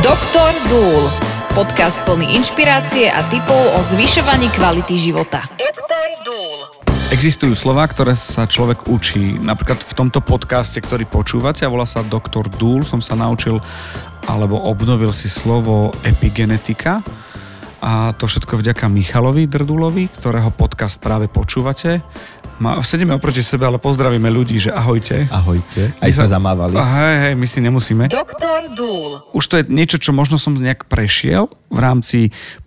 Doktor Dúl. Podcast plný inšpirácie a tipov o zvyšovaní kvality života. Doktor Dúl. Existujú slova, ktoré sa človek učí. Napríklad v tomto podcaste, ktorý počúvate a volá sa Doktor Dúl, som sa naučil alebo obnovil si slovo epigenetika. A to všetko vďaka Michalovi Drdulovi, ktorého podcast práve počúvate. Ma, sedíme oproti sebe, ale pozdravíme ľudí, že ahojte. Ahojte. Aj sme zamávali. A hej, hej, my si nemusíme. Doktor Dúl. Už to je niečo, čo možno som nejak prešiel v rámci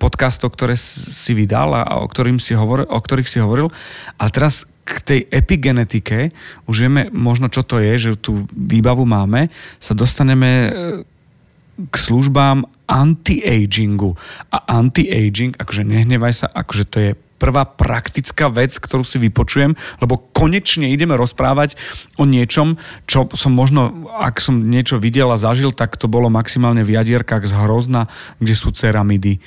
podcastov, ktoré si vydal a o, ktorým si hovoril, o ktorých si hovoril. Ale teraz k tej epigenetike, už vieme možno, čo to je, že tú výbavu máme, sa dostaneme e, k službám anti-agingu. A anti-aging, akože nehnevaj sa, akože to je prvá praktická vec, ktorú si vypočujem, lebo konečne ideme rozprávať o niečom, čo som možno, ak som niečo videl a zažil, tak to bolo maximálne v jadierkách z hrozna, kde sú ceramidy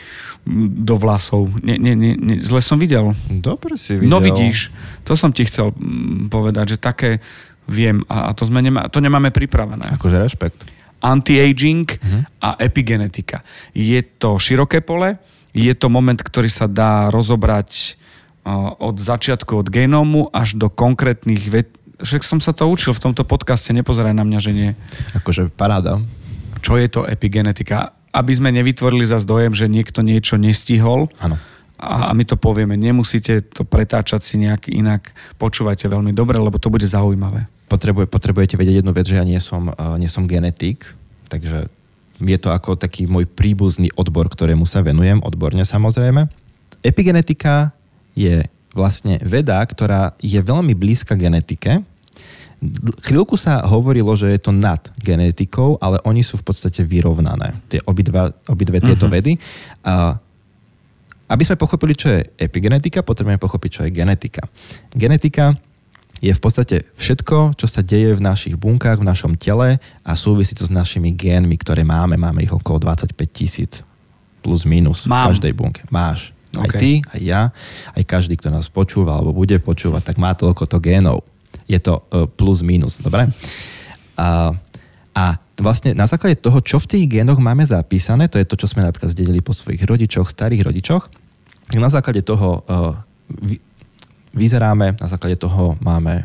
do vlasov. Nie, nie, nie, nie, zle som videl. Dobre si videl. No vidíš, to som ti chcel povedať, že také viem a, to, sme nemá, to nemáme pripravené. Akože rešpekt. Anti-aging uh-huh. a epigenetika. Je to široké pole, je to moment, ktorý sa dá rozobrať od začiatku, od genómu až do konkrétnych ved... Však som sa to učil v tomto podcaste, nepozeraj na mňa, že nie. Akože paráda. Čo je to epigenetika? Aby sme nevytvorili za dojem, že niekto niečo nestihol. Áno. A my to povieme, nemusíte to pretáčať si nejak inak. Počúvajte veľmi dobre, lebo to bude zaujímavé. Potrebuje, potrebujete vedieť jednu vec, že ja nie som, uh, nie som genetik, takže je to ako taký môj príbuzný odbor, ktorému sa venujem, odborne samozrejme. Epigenetika je vlastne veda, ktorá je veľmi blízka genetike. Chvíľku sa hovorilo, že je to nad genetikou, ale oni sú v podstate vyrovnané, tie obidva, obidve tieto uh-huh. vedy. A aby sme pochopili, čo je epigenetika, potrebujeme pochopiť, čo je genetika. Genetika je v podstate všetko, čo sa deje v našich bunkách, v našom tele a súvisí to s našimi génmi, ktoré máme. Máme ich okolo 25 tisíc plus minus Mám. v každej bunke. Máš. Okay. Aj ty, aj ja, aj každý, kto nás počúva alebo bude počúvať, tak má toľko to génov. Je to uh, plus minus, dobre? A, a vlastne na základe toho, čo v tých génoch máme zapísané, to je to, čo sme napríklad zdedili po svojich rodičoch, starých rodičoch, na základe toho uh, vyzeráme, na základe toho máme e,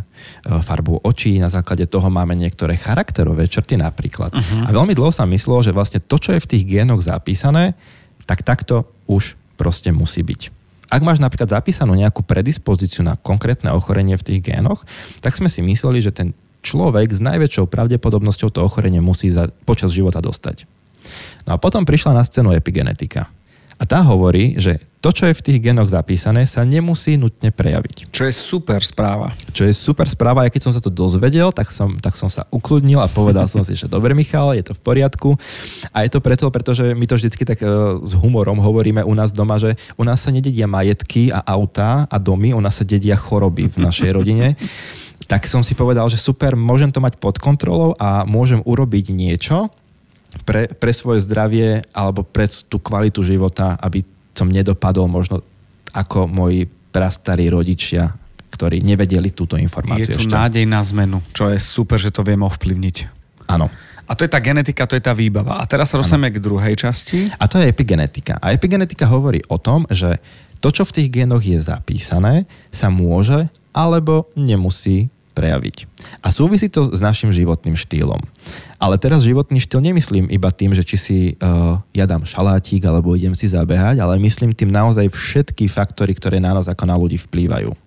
farbu očí, na základe toho máme niektoré charakterové črty napríklad. Uh-huh. A veľmi dlho sa myslelo, že vlastne to, čo je v tých génoch zapísané, tak takto už proste musí byť. Ak máš napríklad zapísanú nejakú predispozíciu na konkrétne ochorenie v tých génoch, tak sme si mysleli, že ten človek s najväčšou pravdepodobnosťou to ochorenie musí za, počas života dostať. No a potom prišla na scénu epigenetika. A tá hovorí, že to, čo je v tých genoch zapísané, sa nemusí nutne prejaviť. Čo je super správa. Čo je super správa, aj keď som sa to dozvedel, tak som, tak som sa ukludnil a povedal som si, že dobre Michal, je to v poriadku. A je to preto, pretože my to vždycky tak uh, s humorom hovoríme u nás doma, že u nás sa nededia majetky a autá a domy, u nás sa dedia choroby v našej rodine. tak som si povedal, že super, môžem to mať pod kontrolou a môžem urobiť niečo, pre, pre svoje zdravie alebo pre tú kvalitu života, aby som nedopadol možno ako moji prastarí rodičia, ktorí nevedeli túto informáciu. Je tu ešte. nádej na zmenu, čo je super, že to vieme ovplyvniť. Áno. A to je tá genetika, to je tá výbava. A teraz sa dostaneme k druhej časti. A to je epigenetika. A epigenetika hovorí o tom, že to, čo v tých génoch je zapísané, sa môže alebo nemusí prejaviť. A súvisí to s našim životným štýlom. Ale teraz životný štýl nemyslím iba tým, že či si uh, ja dám šalátik alebo idem si zabehať, ale myslím tým naozaj všetky faktory, ktoré na nás ako na ľudí vplývajú.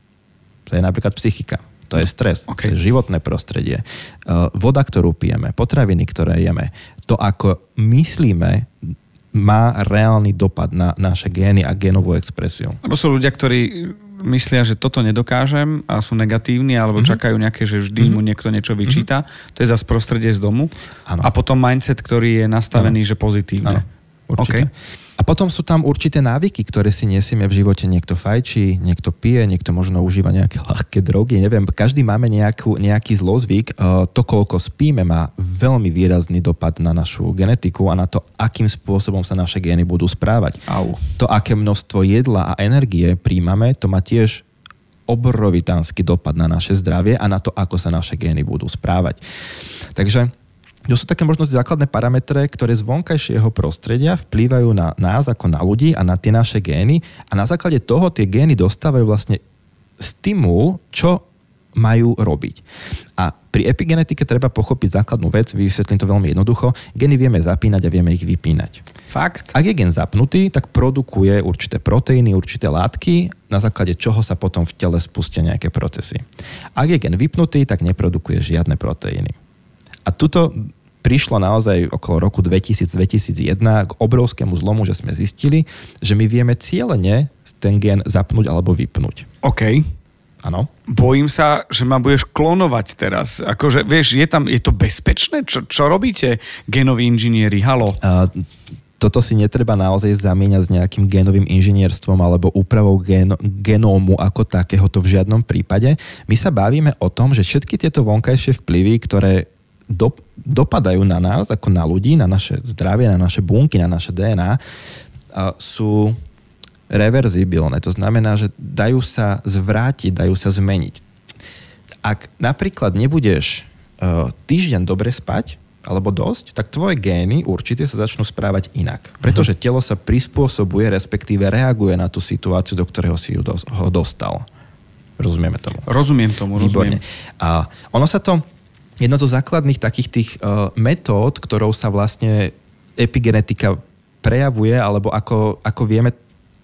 To je napríklad psychika, to je stres, okay. to je životné prostredie, uh, voda, ktorú pijeme, potraviny, ktoré jeme, to ako myslíme má reálny dopad na naše gény a génovú expresiu. Lebo sú ľudia, ktorí myslia, že toto nedokážem a sú negatívni, alebo mm-hmm. čakajú nejaké, že vždy mm-hmm. mu niekto niečo vyčíta. Mm-hmm. To je zase prostredie z domu. Ano. A potom mindset, ktorý je nastavený, ano. že pozitívne. Ano. Určite. Okay. A potom sú tam určité návyky, ktoré si nesieme v živote. Niekto fajčí, niekto pije, niekto možno užíva nejaké ľahké drogy. Neviem, každý máme nejakú, nejaký zlozvyk. E, to, koľko spíme, má veľmi výrazný dopad na našu genetiku a na to, akým spôsobom sa naše gény budú správať. Au. To, aké množstvo jedla a energie príjmame, to má tiež obrovitánsky dopad na naše zdravie a na to, ako sa naše gény budú správať. Takže To sú také možno základné parametre, ktoré z vonkajšieho prostredia vplývajú na nás ako na ľudí a na tie naše gény a na základe toho tie gény dostávajú vlastne stimul, čo majú robiť. A pri epigenetike treba pochopiť základnú vec, vysvetlím to veľmi jednoducho. Geny vieme zapínať a vieme ich vypínať. Fakt? Ak je gen zapnutý, tak produkuje určité proteíny, určité látky, na základe čoho sa potom v tele spustia nejaké procesy. Ak je gen vypnutý, tak neprodukuje žiadne proteíny. A tuto prišlo naozaj okolo roku 2000-2001 k obrovskému zlomu, že sme zistili, že my vieme cieľene ten gen zapnúť alebo vypnúť. OK. Áno. Bojím sa, že ma budeš klonovať teraz. Akože, vieš, je tam, je to bezpečné? Čo, čo robíte, genoví inžinieri? Halo? Uh, toto si netreba naozaj zamieňať s nejakým genovým inžinierstvom alebo úpravou gen, genómu ako takého to v žiadnom prípade. My sa bavíme o tom, že všetky tieto vonkajšie vplyvy, ktoré do, dopadajú na nás ako na ľudí, na naše zdravie, na naše bunky, na naše DNA, sú reverzibilné. To znamená, že dajú sa zvrátiť, dajú sa zmeniť. Ak napríklad nebudeš uh, týždeň dobre spať, alebo dosť, tak tvoje gény určite sa začnú správať inak. Pretože mhm. telo sa prispôsobuje, respektíve reaguje na tú situáciu, do ktorého si ju dos- ho dostal. Rozumieme tomu? Rozumiem tomu, Výborne. rozumiem. A ono sa to, jedna zo základných takých tých uh, metód, ktorou sa vlastne epigenetika prejavuje, alebo ako, ako vieme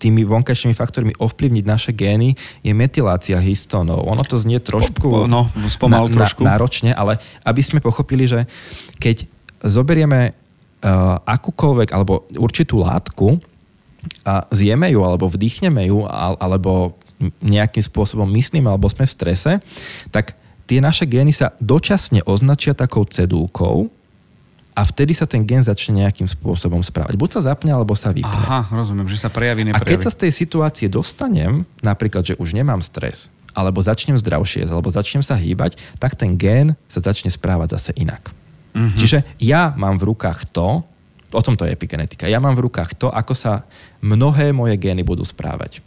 tými vonkajšími faktormi ovplyvniť naše gény, je metylácia histónov. Ono to znie trošku, no, spomal na, trošku. Na, náročne, ale aby sme pochopili, že keď zoberieme uh, akúkoľvek alebo určitú látku a zjeme ju alebo vdýchneme ju alebo nejakým spôsobom myslíme alebo sme v strese, tak tie naše gény sa dočasne označia takou cedulkou, a vtedy sa ten gen začne nejakým spôsobom správať. Buď sa zapne, alebo sa vypne. Aha, rozumiem, že sa prejaví, neprejaví. A keď sa z tej situácie dostanem, napríklad, že už nemám stres, alebo začnem zdravšie, alebo začnem sa hýbať, tak ten gen sa začne správať zase inak. Uh-huh. Čiže ja mám v rukách to, o tomto je epigenetika, ja mám v rukách to, ako sa mnohé moje gény budú správať.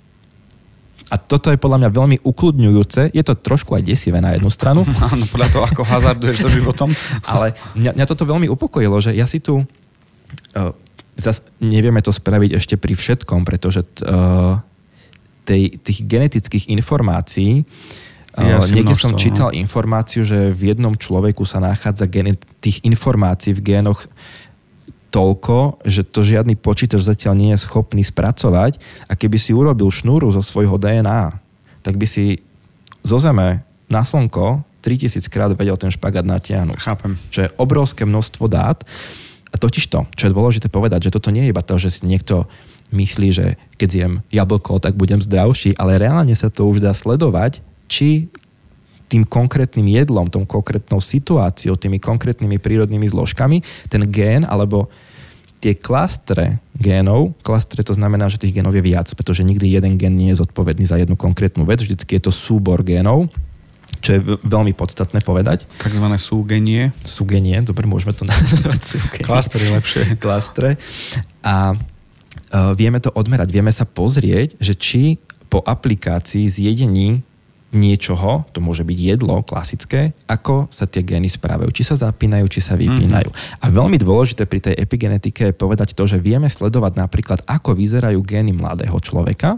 A toto je podľa mňa veľmi ukludňujúce. Je to trošku aj desivé na jednu stranu. Áno, podľa toho, ako hazarduješ so životom. Ale mňa, mňa toto veľmi upokojilo, že ja si tu... Uh, zas nevieme to spraviť ešte pri všetkom, pretože uh, tej, tých genetických informácií uh, niekde som čítal no. informáciu, že v jednom človeku sa nachádza genet- tých informácií v génoch toľko, že to žiadny počítač zatiaľ nie je schopný spracovať a keby si urobil šnúru zo svojho DNA, tak by si zo Zeme na Slnko 3000 krát vedel ten špagát natiahnuť. Chápem. Čo je obrovské množstvo dát. A totiž to, čo je dôležité povedať, že toto nie je iba to, že si niekto myslí, že keď zjem jablko, tak budem zdravší, ale reálne sa to už dá sledovať, či tým konkrétnym jedlom, tou konkrétnou situáciou, tými konkrétnymi prírodnými zložkami, ten gén alebo tie klastre génov, klastre to znamená, že tých génov je viac, pretože nikdy jeden gén nie je zodpovedný za jednu konkrétnu vec, vždycky je to súbor génov, čo je veľmi podstatné povedať. Takzvané súgenie. Súgenie, dobre, môžeme to nazvať súgenie. Klastre lepšie. Klastre. A uh, vieme to odmerať, vieme sa pozrieť, že či po aplikácii zjedení niečoho, to môže byť jedlo klasické, ako sa tie gény správajú. Či sa zapínajú, či sa vypínajú. Mm-hmm. A veľmi dôležité pri tej epigenetike je povedať to, že vieme sledovať napríklad, ako vyzerajú gény mladého človeka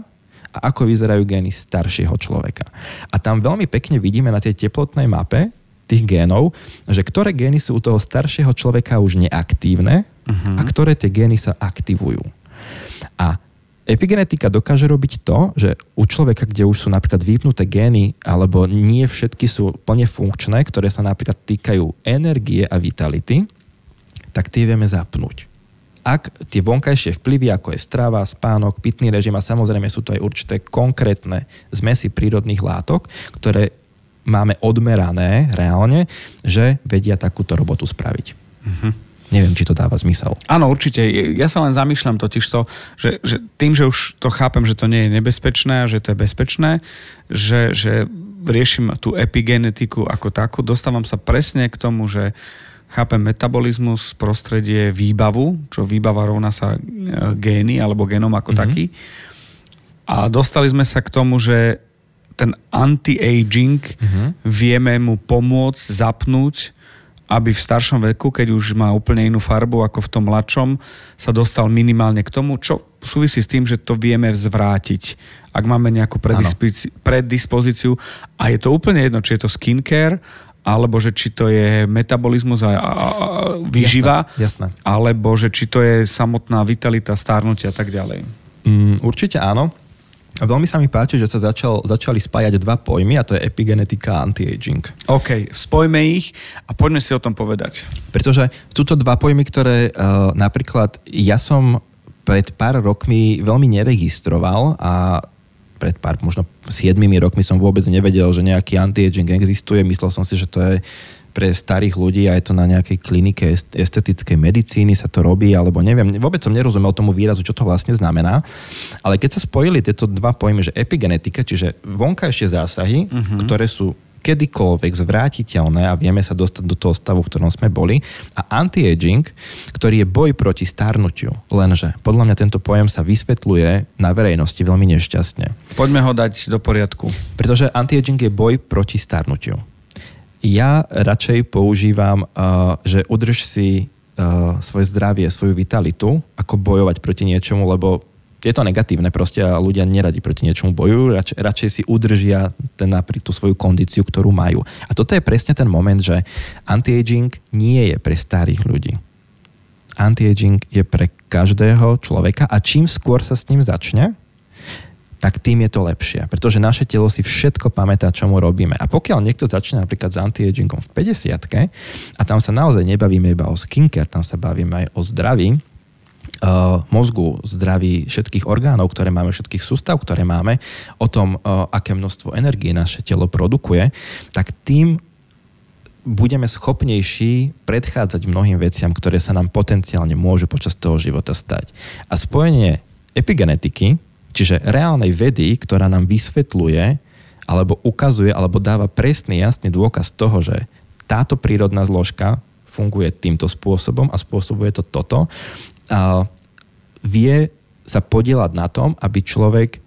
a ako vyzerajú gény staršieho človeka. A tam veľmi pekne vidíme na tej teplotnej mape tých génov, že ktoré gény sú u toho staršieho človeka už neaktívne uh-huh. a ktoré tie gény sa aktivujú. A Epigenetika dokáže robiť to, že u človeka, kde už sú napríklad vypnuté gény, alebo nie všetky sú plne funkčné, ktoré sa napríklad týkajú energie a vitality, tak tie vieme zapnúť. Ak tie vonkajšie vplyvy, ako je strava, spánok, pitný režim a samozrejme sú to aj určité konkrétne zmesy prírodných látok, ktoré máme odmerané reálne, že vedia takúto robotu spraviť. Uh-huh. Neviem, či to dáva zmysel. Áno, určite. Ja sa len zamýšľam totiž to, že, že tým, že už to chápem, že to nie je nebezpečné a že to je bezpečné, že, že riešim tú epigenetiku ako takú, dostávam sa presne k tomu, že chápem metabolizmus, prostredie, výbavu, čo výbava rovná sa e, gény alebo genom ako mm-hmm. taký. A dostali sme sa k tomu, že ten anti-aging mm-hmm. vieme mu pomôcť zapnúť aby v staršom veku, keď už má úplne inú farbu ako v tom mladšom, sa dostal minimálne k tomu, čo súvisí s tým, že to vieme zvrátiť. Ak máme nejakú predispozíciu a je to úplne jedno, či je to skincare, alebo že či to je metabolizmus a, a, a výživa, jasné, jasné. alebo že či to je samotná vitalita, stárnutia a tak ďalej. Mm, určite áno. A veľmi sa mi páči, že sa začal, začali spájať dva pojmy a to je epigenetika a anti-aging. OK, spojme ich a poďme si o tom povedať. Pretože sú to dva pojmy, ktoré uh, napríklad ja som pred pár rokmi veľmi neregistroval a pred pár, možno 7 rokmi som vôbec nevedel, že nejaký anti-aging existuje. Myslel som si, že to je pre starých ľudí a je to na nejakej klinike estetickej medicíny sa to robí, alebo neviem, vôbec som nerozumel tomu výrazu, čo to vlastne znamená. Ale keď sa spojili tieto dva pojmy, že epigenetika, čiže vonkajšie zásahy, uh-huh. ktoré sú kedykoľvek zvrátiteľné a vieme sa dostať do toho stavu, v ktorom sme boli. A anti-aging, ktorý je boj proti starnutiu. Lenže podľa mňa tento pojem sa vysvetľuje na verejnosti veľmi nešťastne. Poďme ho dať do poriadku. Pretože anti-aging je boj proti starnutiu. Ja radšej používam, uh, že udrž si uh, svoje zdravie, svoju vitalitu, ako bojovať proti niečomu, lebo je to negatívne proste a ľudia neradi proti niečomu bojujú, radšej, radšej si udržia ten, tú svoju kondíciu, ktorú majú. A toto je presne ten moment, že anti-aging nie je pre starých ľudí. Anti-aging je pre každého človeka a čím skôr sa s ním začne, tak tým je to lepšie. Pretože naše telo si všetko pamätá, čo mu robíme. A pokiaľ niekto začne napríklad s anti-agingom v 50 a tam sa naozaj nebavíme iba o skincare, tam sa bavíme aj o zdraví, uh, mozgu, zdraví všetkých orgánov, ktoré máme, všetkých sústav, ktoré máme, o tom, uh, aké množstvo energie naše telo produkuje, tak tým budeme schopnejší predchádzať mnohým veciam, ktoré sa nám potenciálne môžu počas toho života stať. A spojenie epigenetiky, čiže reálnej vedy, ktorá nám vysvetľuje, alebo ukazuje, alebo dáva presný, jasný dôkaz toho, že táto prírodná zložka funguje týmto spôsobom a spôsobuje to toto, vie sa podielať na tom, aby človek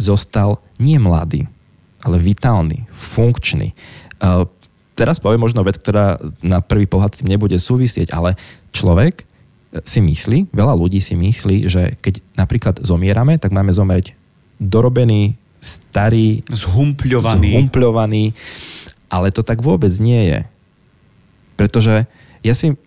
zostal nie mladý, ale vitálny, funkčný. Teraz poviem možno vec, ktorá na prvý pohľad s tým nebude súvisieť, ale človek si myslí, veľa ľudí si myslí, že keď napríklad zomierame, tak máme zomrieť dorobený, starý, zhumpľovaný. zhumpľovaný, ale to tak vôbec nie je. Pretože ja si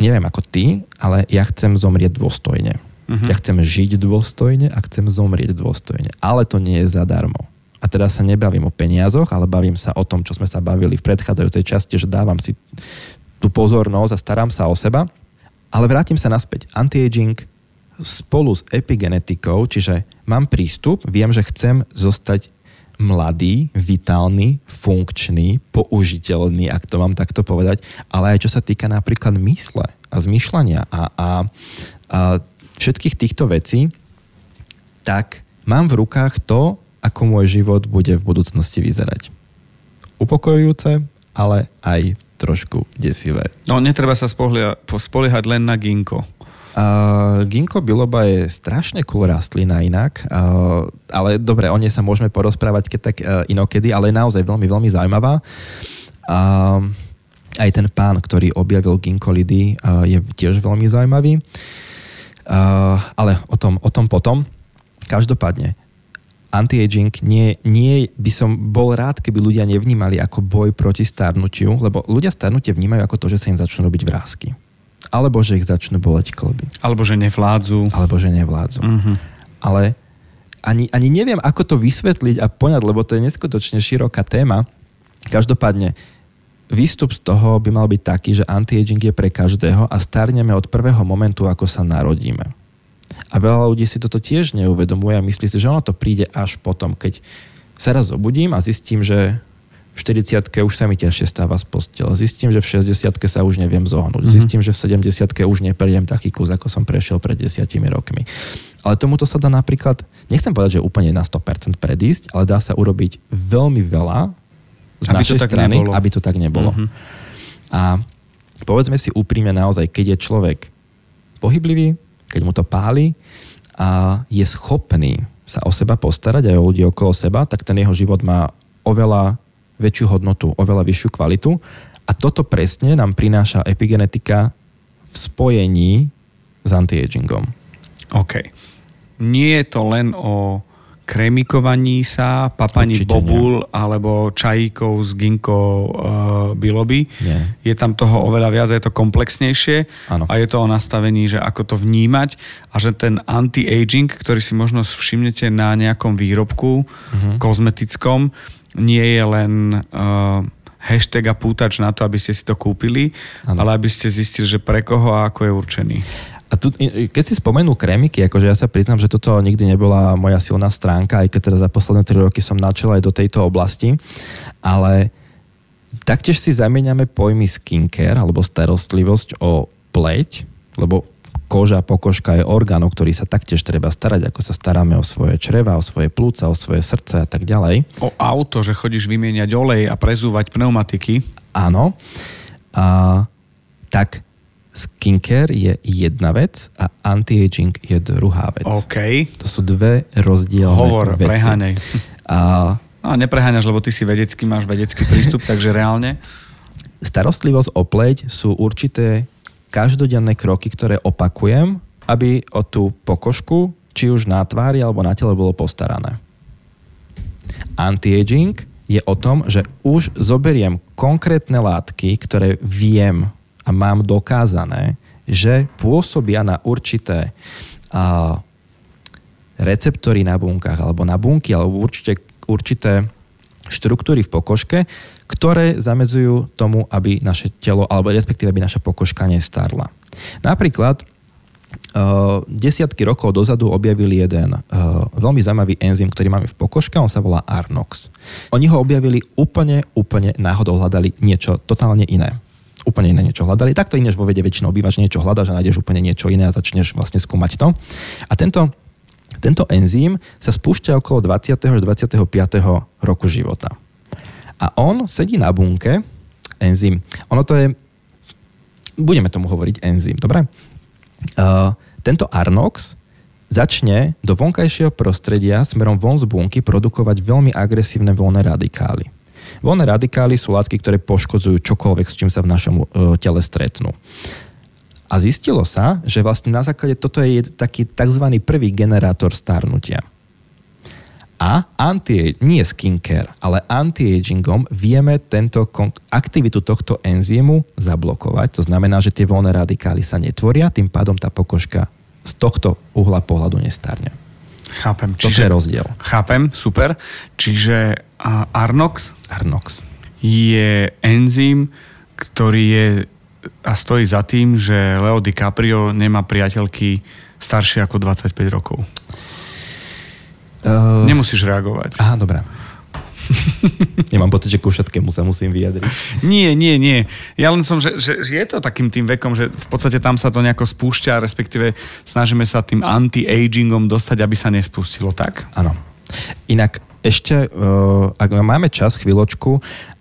neviem ako ty, ale ja chcem zomrieť dôstojne. Uh-huh. Ja chcem žiť dôstojne a chcem zomrieť dôstojne. Ale to nie je zadarmo. A teraz sa nebavím o peniazoch, ale bavím sa o tom, čo sme sa bavili v predchádzajúcej časti, že dávam si tú pozornosť a starám sa o seba. Ale vrátim sa naspäť. Anti-aging spolu s epigenetikou, čiže mám prístup, viem, že chcem zostať mladý, vitálny, funkčný, použiteľný, ak to mám takto povedať, ale aj čo sa týka napríklad mysle a zmyšľania a, a, a všetkých týchto vecí, tak mám v rukách to, ako môj život bude v budúcnosti vyzerať. Upokojujúce, ale aj trošku desivé. No, netreba sa spoliehať len na ginko. Uh, ginkgo biloba je strašne cool rastlina inak, uh, ale dobre, o nej sa môžeme porozprávať keď tak uh, inokedy, ale je naozaj veľmi, veľmi zaujímavá. Uh, aj ten pán, ktorý objavil ginkolidy, uh, je tiež veľmi zaujímavý. Uh, ale o tom, o tom potom. Každopádne, anti-aging nie, nie by som bol rád, keby ľudia nevnímali ako boj proti starnutiu, lebo ľudia starnutie vnímajú ako to, že sa im začnú robiť vrázky alebo že ich začnú boleť kloby. Alebo že nevládzu. Alebo že nevládzu. Uh-huh. Ale ani, ani neviem, ako to vysvetliť a poňať, lebo to je neskutočne široká téma. Každopádne, výstup z toho by mal byť taký, že anti-aging je pre každého a starneme od prvého momentu, ako sa narodíme. A veľa ľudí si toto tiež neuvedomuje a myslí si, že ono to príde až potom, keď sa raz obudím a zistím, že v 40 už sa mi ťažšie stáva z postela. Zistím, že v 60 sa už neviem zohnúť. Mm-hmm. Zistím, že v 70 už neprejdem taký kus, ako som prešiel pred desiatimi rokmi. Ale tomuto sa dá napríklad, nechcem povedať, že úplne na 100% predísť, ale dá sa urobiť veľmi veľa z aby našej strany, nebolo. aby to tak nebolo. Mm-hmm. A povedzme si úprimne naozaj, keď je človek pohyblivý, keď mu to páli a je schopný sa o seba postarať aj o ľudí okolo seba, tak ten jeho život má oveľa väčšiu hodnotu, oveľa vyššiu kvalitu, A toto presne nám prináša epigenetika v spojení s anti-agingom. OK. Nie je to len o krémikovaní sa, papaní Určite bobul alebo čajíkov s ginkou uh, biloby. Nie. Je tam toho oveľa viac, je to komplexnejšie Áno. a je to o nastavení, že ako to vnímať a že ten anti-aging, ktorý si možno všimnete na nejakom výrobku Mhm. kozmetickom, nie je len uh, hashtag a pútač na to, aby ste si to kúpili, Áno. ale aby ste zistili, že pre koho a ako je určený. A tu, keď si spomenul krémiky, akože ja sa priznám, že toto nikdy nebola moja silná stránka, aj keď teda za posledné 3 roky som načal aj do tejto oblasti, ale taktiež si zamieňame pojmy skincare alebo starostlivosť o pleť, lebo koža, pokožka je orgán, o ktorý sa taktiež treba starať, ako sa staráme o svoje čreva, o svoje plúca, o svoje srdce a tak ďalej. O auto, že chodíš vymieňať olej a prezúvať pneumatiky. Áno. A, tak skincare je jedna vec a anti-aging je druhá vec. OK. To sú dve rozdielne Hovor, veci. preháňaj. A No, nepreháňaš, lebo ty si vedecký, máš vedecký prístup, takže reálne. starostlivosť o pleť sú určité každodenné kroky, ktoré opakujem, aby o tú pokožku, či už na tvári alebo na tele bolo postarané. Anti-aging je o tom, že už zoberiem konkrétne látky, ktoré viem a mám dokázané, že pôsobia na určité a, receptory na bunkách alebo na bunky alebo určite, určité štruktúry v pokožke, ktoré zamedzujú tomu, aby naše telo, alebo respektíve aby naša pokožka nestarla. Napríklad uh, desiatky rokov dozadu objavili jeden uh, veľmi zaujímavý enzym, ktorý máme v pokožke, on sa volá Arnox. Oni ho objavili úplne, úplne náhodou hľadali niečo totálne iné úplne iné niečo hľadali. Takto inéž vo vede väčšinou bývaš niečo hľadaš a nájdeš úplne niečo iné a začneš vlastne skúmať to. A tento, tento enzym sa spúšťa okolo 20. až 25. roku života. A on sedí na bunke, enzym. Ono to je, budeme tomu hovoriť enzym, dobre? Uh, tento Arnox začne do vonkajšieho prostredia smerom von z bunky produkovať veľmi agresívne voľné radikály. Voľné radikály sú látky, ktoré poškodzujú čokoľvek, s čím sa v našom uh, tele stretnú. A zistilo sa, že vlastne na základe toto je taký tzv. prvý generátor starnutia. A anti, nie skincare, ale anti-agingom vieme tento, aktivitu tohto enzymu zablokovať. To znamená, že tie voľné radikály sa netvoria, tým pádom tá pokožka z tohto uhla pohľadu nestarne. Chápem. Toto je rozdiel. Chápem, super. Čiže Arnox Arnox. je enzym, ktorý je a stojí za tým, že Leo DiCaprio nemá priateľky staršie ako 25 rokov. Uh, Nemusíš reagovať. Aha, dobré. Nemám pocit, že ku všetkému sa musím vyjadriť. Nie, nie, nie. Ja len som, že, že, že je to takým tým vekom, že v podstate tam sa to nejako spúšťa, respektíve snažíme sa tým anti-agingom dostať, aby sa nespustilo tak. Áno. Inak ešte, uh, ak máme čas, chvíľočku,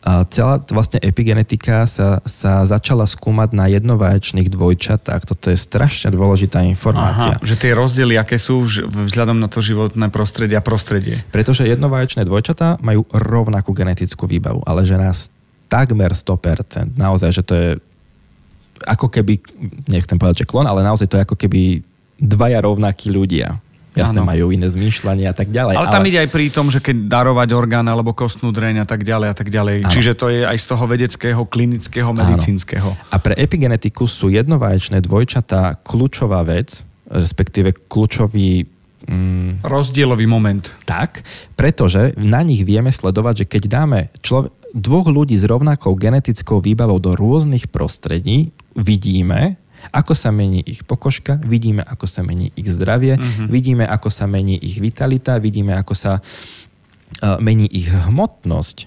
celá vlastne epigenetika sa, sa začala skúmať na jednovaječných dvojčatách. Toto je strašne dôležitá informácia. Aha, že tie rozdiely, aké sú vzhľadom na to životné prostredie a prostredie. Pretože jednovaječné dvojčatá majú rovnakú genetickú výbavu, ale že nás takmer 100%, naozaj, že to je ako keby, nechcem povedať, že klon, ale naozaj to je ako keby dvaja rovnakí ľudia. Jasné, Áno. majú iné zmýšľanie a tak ďalej. Ale tam ide aj pri tom, že keď darovať orgán alebo kostnú dreň a tak ďalej a tak ďalej. Áno. Čiže to je aj z toho vedeckého, klinického, medicínskeho. A pre epigenetiku sú jednovaječné dvojčatá kľúčová vec, respektíve kľúčový mm, Rozdielový moment. tak, pretože na nich vieme sledovať, že keď dáme člo- dvoch ľudí s rovnakou genetickou výbavou do rôznych prostredí, vidíme, ako sa mení ich pokožka, vidíme, ako sa mení ich zdravie, mm-hmm. vidíme, ako sa mení ich vitalita, vidíme, ako sa uh, mení ich hmotnosť,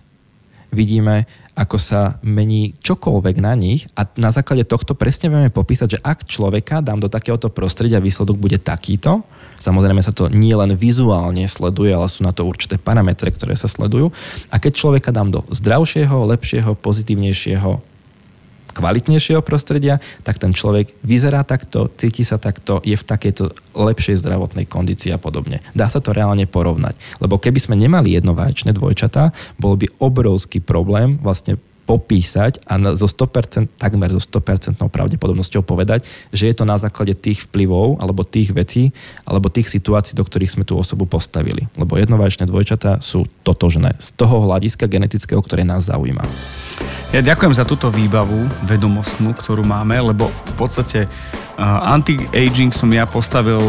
vidíme, ako sa mení čokoľvek na nich a na základe tohto presne vieme popísať, že ak človeka dám do takéhoto prostredia, výsledok bude takýto. Samozrejme sa to nie len vizuálne sleduje, ale sú na to určité parametre, ktoré sa sledujú. A keď človeka dám do zdravšieho, lepšieho, pozitívnejšieho, kvalitnejšieho prostredia, tak ten človek vyzerá takto, cíti sa takto, je v takejto lepšej zdravotnej kondícii a podobne. Dá sa to reálne porovnať. Lebo keby sme nemali jednovaječné dvojčatá, bol by obrovský problém vlastne popísať a zo 100%, takmer zo 100% pravdepodobnosťou povedať, že je to na základe tých vplyvov alebo tých vecí alebo tých situácií, do ktorých sme tú osobu postavili. Lebo jednovaječné dvojčatá sú totožné z toho hľadiska genetického, ktoré nás zaujíma. Ja ďakujem za túto výbavu vedomostnú, ktorú máme, lebo v podstate uh, anti-aging som ja postavil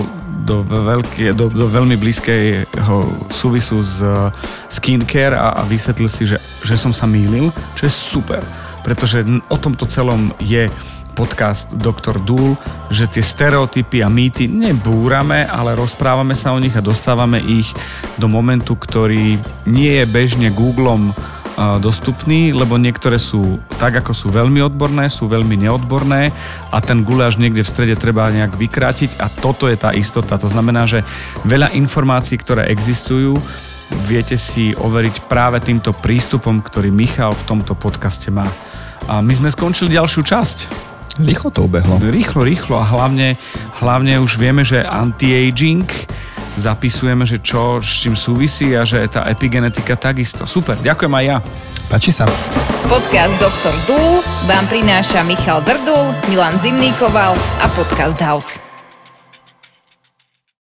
do, veľké, do, do veľmi blízkeho súvisu s uh, skincare a, a vysvetlil si, že, že som sa mýlil, čo je super, pretože o tomto celom je podcast Dr. Dúl, že tie stereotypy a mýty nebúrame, ale rozprávame sa o nich a dostávame ich do momentu, ktorý nie je bežne Googlom dostupný, lebo niektoré sú tak, ako sú veľmi odborné, sú veľmi neodborné a ten guláš niekde v strede treba nejak vykrátiť a toto je tá istota. To znamená, že veľa informácií, ktoré existujú, viete si overiť práve týmto prístupom, ktorý Michal v tomto podcaste má. A my sme skončili ďalšiu časť. Rýchlo to ubehlo. Rýchlo, rýchlo a hlavne, hlavne už vieme, že anti-aging zapisujeme, že čo s čím súvisí a že tá epigenetika takisto. Super, ďakujem aj ja. Páči sa. Podcast Dr. Dúl vám prináša Michal Drdul, Milan Zimníkoval a Podcast House.